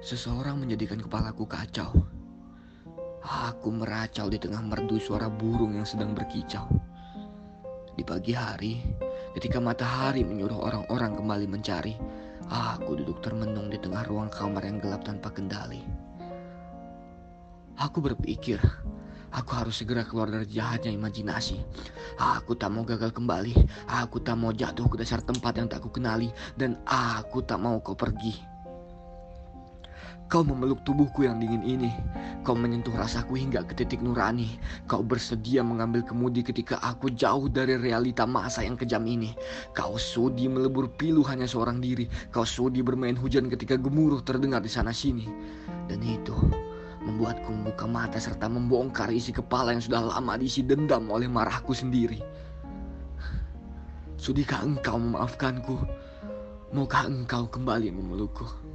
Seseorang menjadikan kepalaku kacau. Aku meracau di tengah merdu suara burung yang sedang berkicau. Di pagi hari, ketika matahari menyuruh orang-orang kembali mencari, aku duduk termenung di tengah ruang kamar yang gelap tanpa kendali. Aku berpikir, aku harus segera keluar dari jahatnya imajinasi. Aku tak mau gagal kembali, aku tak mau jatuh ke dasar tempat yang tak ku kenali, dan aku tak mau kau pergi. Kau memeluk tubuhku yang dingin ini. Kau menyentuh rasaku hingga ke titik nurani. Kau bersedia mengambil kemudi ketika aku jauh dari realita masa yang kejam ini. Kau sudi melebur pilu hanya seorang diri. Kau sudi bermain hujan ketika gemuruh terdengar di sana sini. Dan itu membuatku membuka mata serta membongkar isi kepala yang sudah lama diisi dendam oleh marahku sendiri. Sudikah engkau memaafkanku? Maukah engkau kembali memelukku?